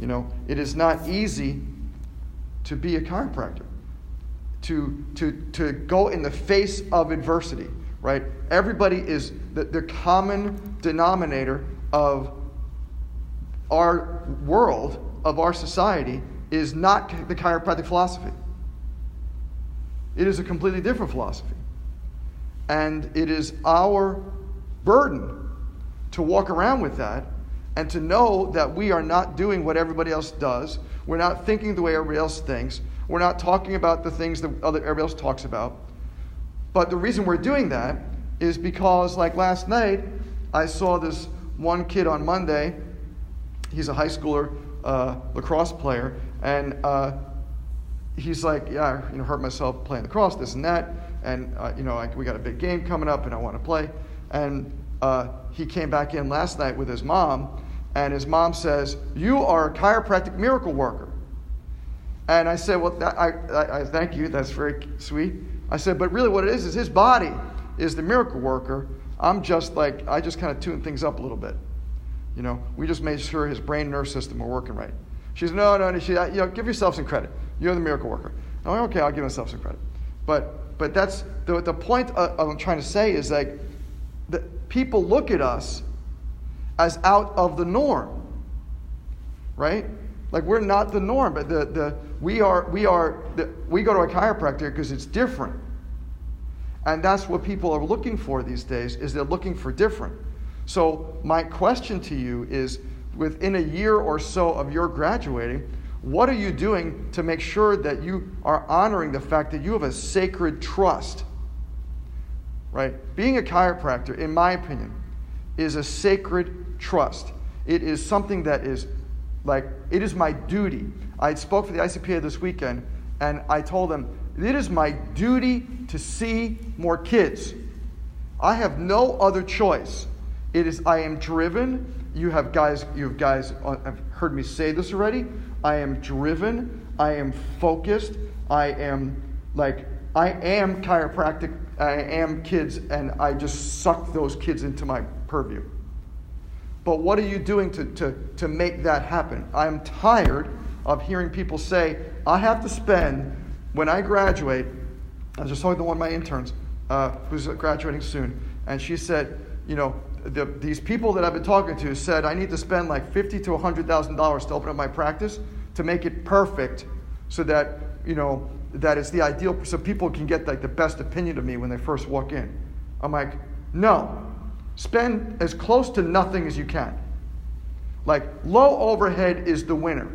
You know, it is not easy to be a chiropractor, to, to, to go in the face of adversity, right? Everybody is the, the common denominator of our world, of our society, is not the chiropractic philosophy. It is a completely different philosophy. And it is our burden to walk around with that and to know that we are not doing what everybody else does. We're not thinking the way everybody else thinks. We're not talking about the things that other, everybody else talks about. But the reason we're doing that is because, like last night, I saw this one kid on Monday. He's a high schooler uh, lacrosse player, and uh, he's like, "Yeah, you know, hurt myself playing lacrosse, this and that, and uh, you know, I, we got a big game coming up, and I want to play." And uh, he came back in last night with his mom, and his mom says, "You are a chiropractic miracle worker." And I said, "Well, that, I, I, I thank you. That's very sweet." I said, "But really, what it is is his body is the miracle worker. I'm just like I just kind of tune things up a little bit. You know, we just made sure his brain nerve system were working right." She says, "No, no, no. She, you know, give yourself some credit. You're the miracle worker." I'm like, "Okay, I'll give myself some credit." But but that's the the point I'm trying to say is like, the, people look at us as out of the norm, right? Like we're not the norm, but the, the we are we are the, we go to a chiropractor because it's different, and that's what people are looking for these days. Is they're looking for different. So my question to you is, within a year or so of your graduating, what are you doing to make sure that you are honoring the fact that you have a sacred trust? Right? Being a chiropractor, in my opinion, is a sacred trust. It is something that is like, it is my duty. I spoke for the ICPA this weekend, and I told them, it is my duty to see more kids. I have no other choice. It is, I am driven. You have guys, you have guys uh, have heard me say this already. I am driven. I am focused. I am like, I am chiropractic. I am kids, and I just suck those kids into my purview. But what are you doing to, to, to make that happen? I'm tired of hearing people say, I have to spend, when I graduate, I was just talking to one of my interns uh, who's graduating soon, and she said, you know, the, these people that I've been talking to said I need to spend like fifty to hundred thousand dollars to open up my practice to make it perfect, so that you know that it's the ideal, so people can get like the best opinion of me when they first walk in. I'm like, no, spend as close to nothing as you can. Like low overhead is the winner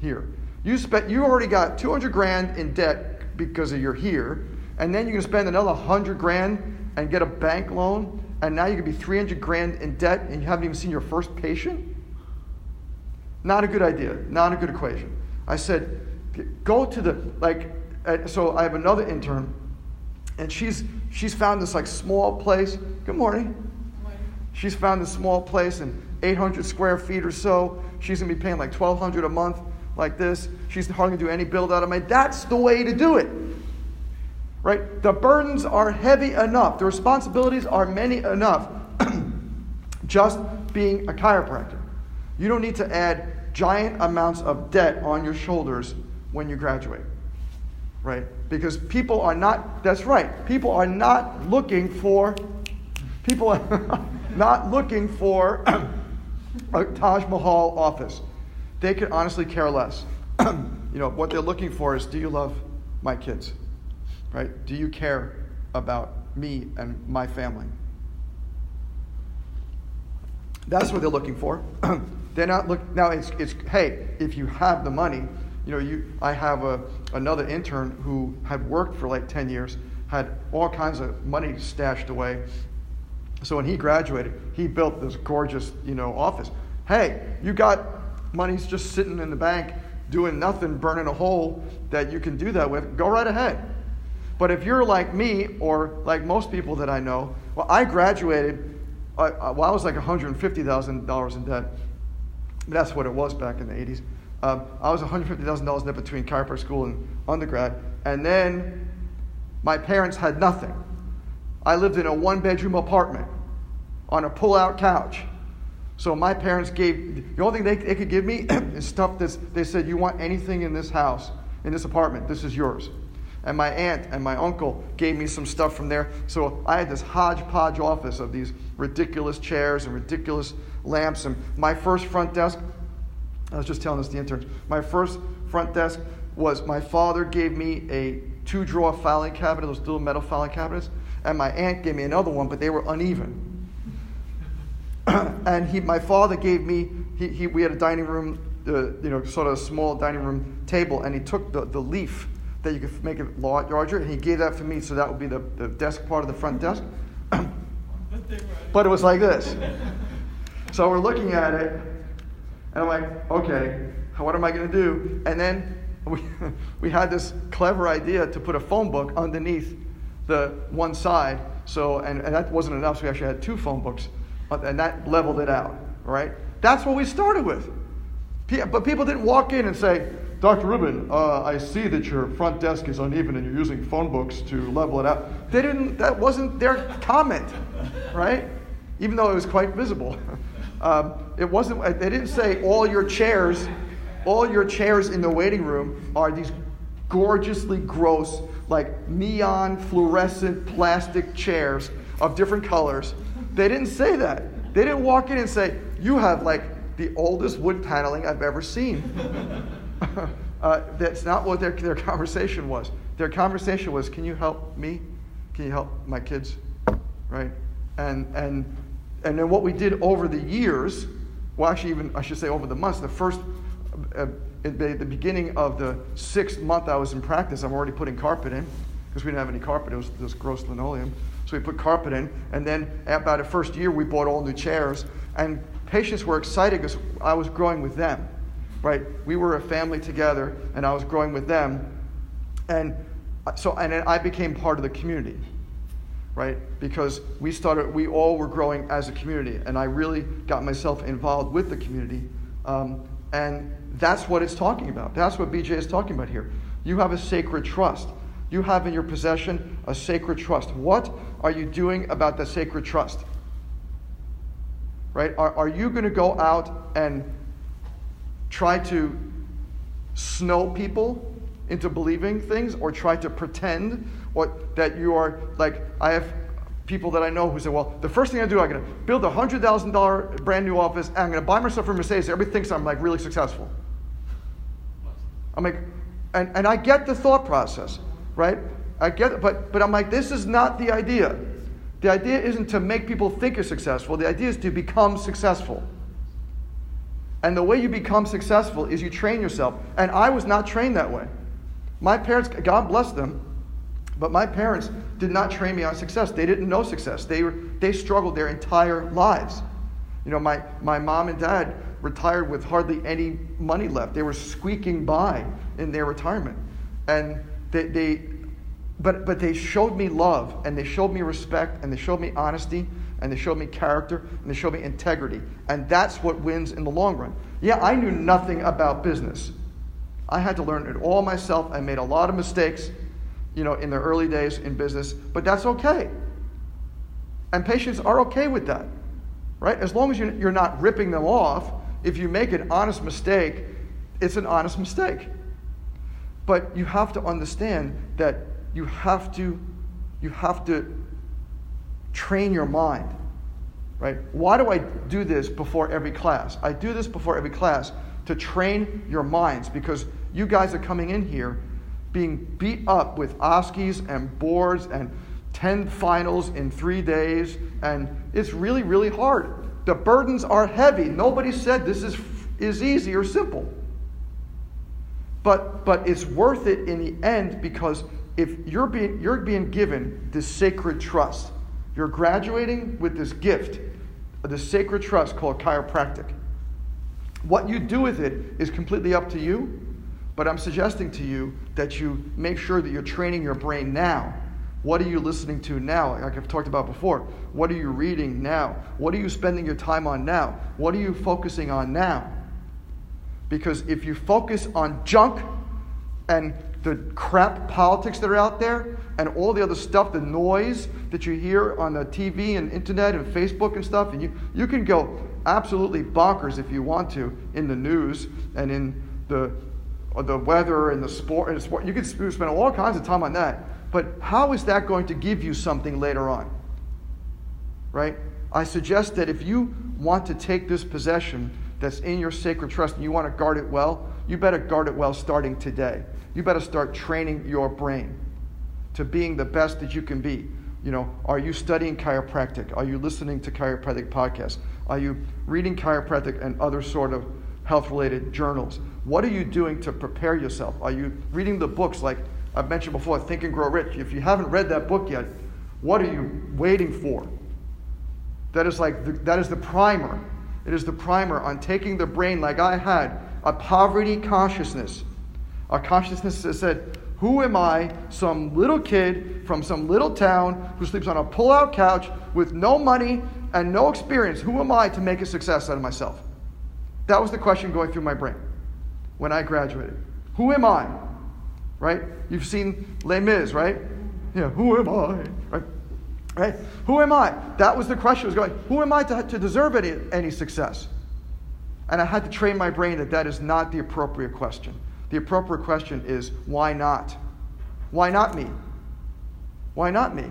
here. You spent you already got 200 grand in debt because of your here, and then you can spend another 100 grand and get a bank loan, and now you could be 300 grand in debt and you haven't even seen your first patient? Not a good idea. Not a good equation. I said, go to the like. So I have another intern, and she's she's found this like small place. Good morning. She's found this small place in 800 square feet or so. She's gonna be paying like 1,200 a month, like this. She's hardly gonna do any build out of my. That's the way to do it, right? The burdens are heavy enough. The responsibilities are many enough. Just being a chiropractor, you don't need to add giant amounts of debt on your shoulders when you graduate, right? Because people are not. That's right. People are not looking for. People are not looking for a Taj Mahal office. They could honestly care less. you know, what they're looking for is do you love my kids? Right? Do you care about me and my family? That's what they're looking for. they're not look now it's it's hey, if you have the money, you know, you I have a another intern who had worked for like 10 years, had all kinds of money stashed away so when he graduated, he built this gorgeous, you know, office. Hey, you got money's just sitting in the bank doing nothing, burning a hole that you can do that with. Go right ahead. But if you're like me or like most people that I know, well, I graduated. Uh, uh well, I was like $150,000 in debt. That's what it was back in the 80s. Um, I was $150,000 in between chiropractic school and undergrad. And then my parents had nothing. I lived in a one bedroom apartment on a pull out couch. So my parents gave, the only thing they, they could give me is stuff that they said, you want anything in this house, in this apartment, this is yours. And my aunt and my uncle gave me some stuff from there. So I had this hodgepodge office of these ridiculous chairs and ridiculous lamps. And my first front desk, I was just telling this to the interns, my first front desk was my father gave me a two drawer filing cabinet, those little metal filing cabinets, and my aunt gave me another one, but they were uneven. and he, my father gave me, he, he, we had a dining room, uh, you know, sort of a small dining room table, and he took the, the leaf that you could make it larger, and he gave that for me, so that would be the, the desk part of the front desk. but it was like this. So we're looking at it, and I'm like, okay, what am I going to do? And then we, we had this clever idea to put a phone book underneath the one side. So, and, and that wasn't enough, so we actually had two phone books, uh, and that leveled it out, right? That's what we started with. But people didn't walk in and say, Dr. Rubin, uh, I see that your front desk is uneven and you're using phone books to level it out. They didn't, that wasn't their comment, right? Even though it was quite visible. Um, it wasn't, they didn't say all your chairs, all your chairs in the waiting room are these gorgeously gross, like neon fluorescent plastic chairs of different colors. They didn't say that. They didn't walk in and say, You have like the oldest wood paneling I've ever seen. uh, that's not what their, their conversation was. Their conversation was, Can you help me? Can you help my kids? Right? And, and, and then what we did over the years, well, actually, even I should say over the months, the first, uh, at the beginning of the sixth month I was in practice, I'm already putting carpet in because we didn't have any carpet, it was this gross linoleum. So we put carpet in, and then about the first year, we bought all new chairs. And patients were excited because I was growing with them, right? We were a family together, and I was growing with them. And so, and I became part of the community, right? Because we started, we all were growing as a community, and I really got myself involved with the community. Um, and that's what it's talking about. That's what BJ is talking about here. You have a sacred trust. You have in your possession a sacred trust. What are you doing about the sacred trust? right? Are, are you going to go out and try to snow people into believing things or try to pretend what, that you are like, I have people that I know who say, well, the first thing I do, I'm going to build a $100,000 brand new office and I'm going to buy myself a Mercedes. Everybody thinks I'm like really successful. I'm like, and, and I get the thought process, right? I get it, but, but I'm like, this is not the idea. The idea isn't to make people think you're successful, the idea is to become successful. And the way you become successful is you train yourself. And I was not trained that way. My parents, God bless them, but my parents did not train me on success. They didn't know success. They, they struggled their entire lives. You know, my, my mom and dad retired with hardly any money left. They were squeaking by in their retirement. And they, they, but, but they showed me love and they showed me respect and they showed me honesty and they showed me character and they showed me integrity. And that's what wins in the long run. Yeah, I knew nothing about business. I had to learn it all myself. I made a lot of mistakes, you know, in the early days in business, but that's okay. And patients are okay with that, right? As long as you're not ripping them off, if you make an honest mistake, it's an honest mistake. But you have to understand that you have to you have to train your mind right why do i do this before every class i do this before every class to train your minds because you guys are coming in here being beat up with OSCEs and boards and 10 finals in three days and it's really really hard. The burdens are heavy. Nobody said this is is easy or simple. But but it's worth it in the end because if you're being, you're being given this sacred trust, you're graduating with this gift, this sacred trust called chiropractic. What you do with it is completely up to you, but I'm suggesting to you that you make sure that you're training your brain now. What are you listening to now? Like I've talked about before. What are you reading now? What are you spending your time on now? What are you focusing on now? Because if you focus on junk and the crap politics that are out there and all the other stuff, the noise that you hear on the TV and internet and Facebook and stuff, and you, you can go absolutely bonkers if you want to in the news and in the, the weather and the sport, and sport. You could spend all kinds of time on that. But how is that going to give you something later on? Right? I suggest that if you want to take this possession that's in your sacred trust and you want to guard it well, you better guard it well starting today. You better start training your brain to being the best that you can be. You know, are you studying chiropractic? Are you listening to chiropractic podcasts? Are you reading chiropractic and other sort of health related journals? What are you doing to prepare yourself? Are you reading the books like I've mentioned before, Think and Grow Rich? If you haven't read that book yet, what are you waiting for? That is like the, that is the primer. It is the primer on taking the brain like I had, a poverty consciousness. A consciousness that said, Who am I, some little kid from some little town who sleeps on a pull out couch with no money and no experience? Who am I to make a success out of myself? That was the question going through my brain when I graduated. Who am I? Right? You've seen Les Mis, right? Yeah, who am I? Right? Right? Who am I? That was the question was going, who am I to, to deserve any, any success? And I had to train my brain that that is not the appropriate question. The appropriate question is, why not? Why not me? Why not me?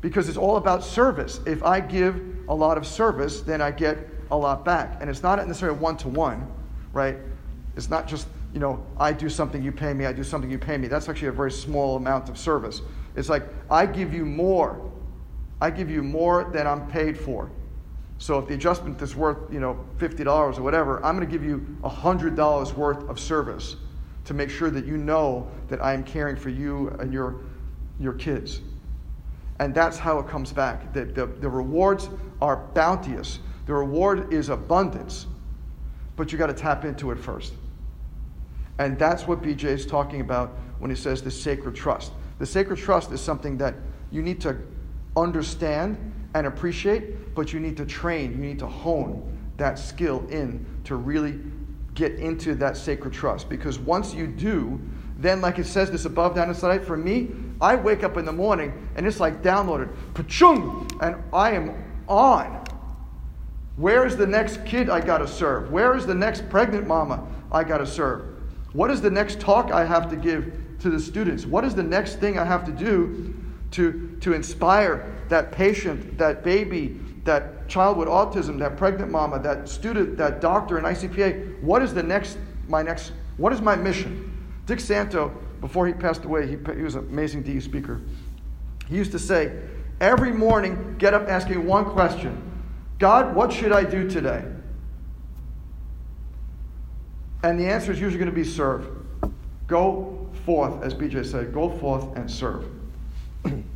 Because it's all about service. If I give a lot of service, then I get a lot back. And it's not necessarily one to one, right? It's not just, you know, I do something, you pay me, I do something, you pay me. That's actually a very small amount of service. It's like, I give you more I give you more than I'm paid for. So if the adjustment is worth, you know, $50 or whatever, I'm going to give you $100 worth of service to make sure that you know that I am caring for you and your, your kids. And that's how it comes back. The, the, the rewards are bounteous. The reward is abundance, but you got to tap into it first. And that's what BJ is talking about when he says the sacred trust. The sacred trust is something that you need to understand and appreciate, but you need to train, you need to hone that skill in to really get into that sacred trust. Because once you do, then, like it says this above down inside, for me, I wake up in the morning and it's like downloaded, pachung, and I am on. Where is the next kid I got to serve? Where is the next pregnant mama I got to serve? What is the next talk I have to give to the students? What is the next thing I have to do to, to inspire that patient, that baby, that child with autism, that pregnant mama, that student, that doctor in ICPA. What is the next, my next, what is my mission? Dick Santo, before he passed away, he, he was an amazing DU speaker. He used to say, every morning, get up asking one question God, what should I do today? And the answer is usually going to be serve. Go forth, as BJ said, go forth and serve.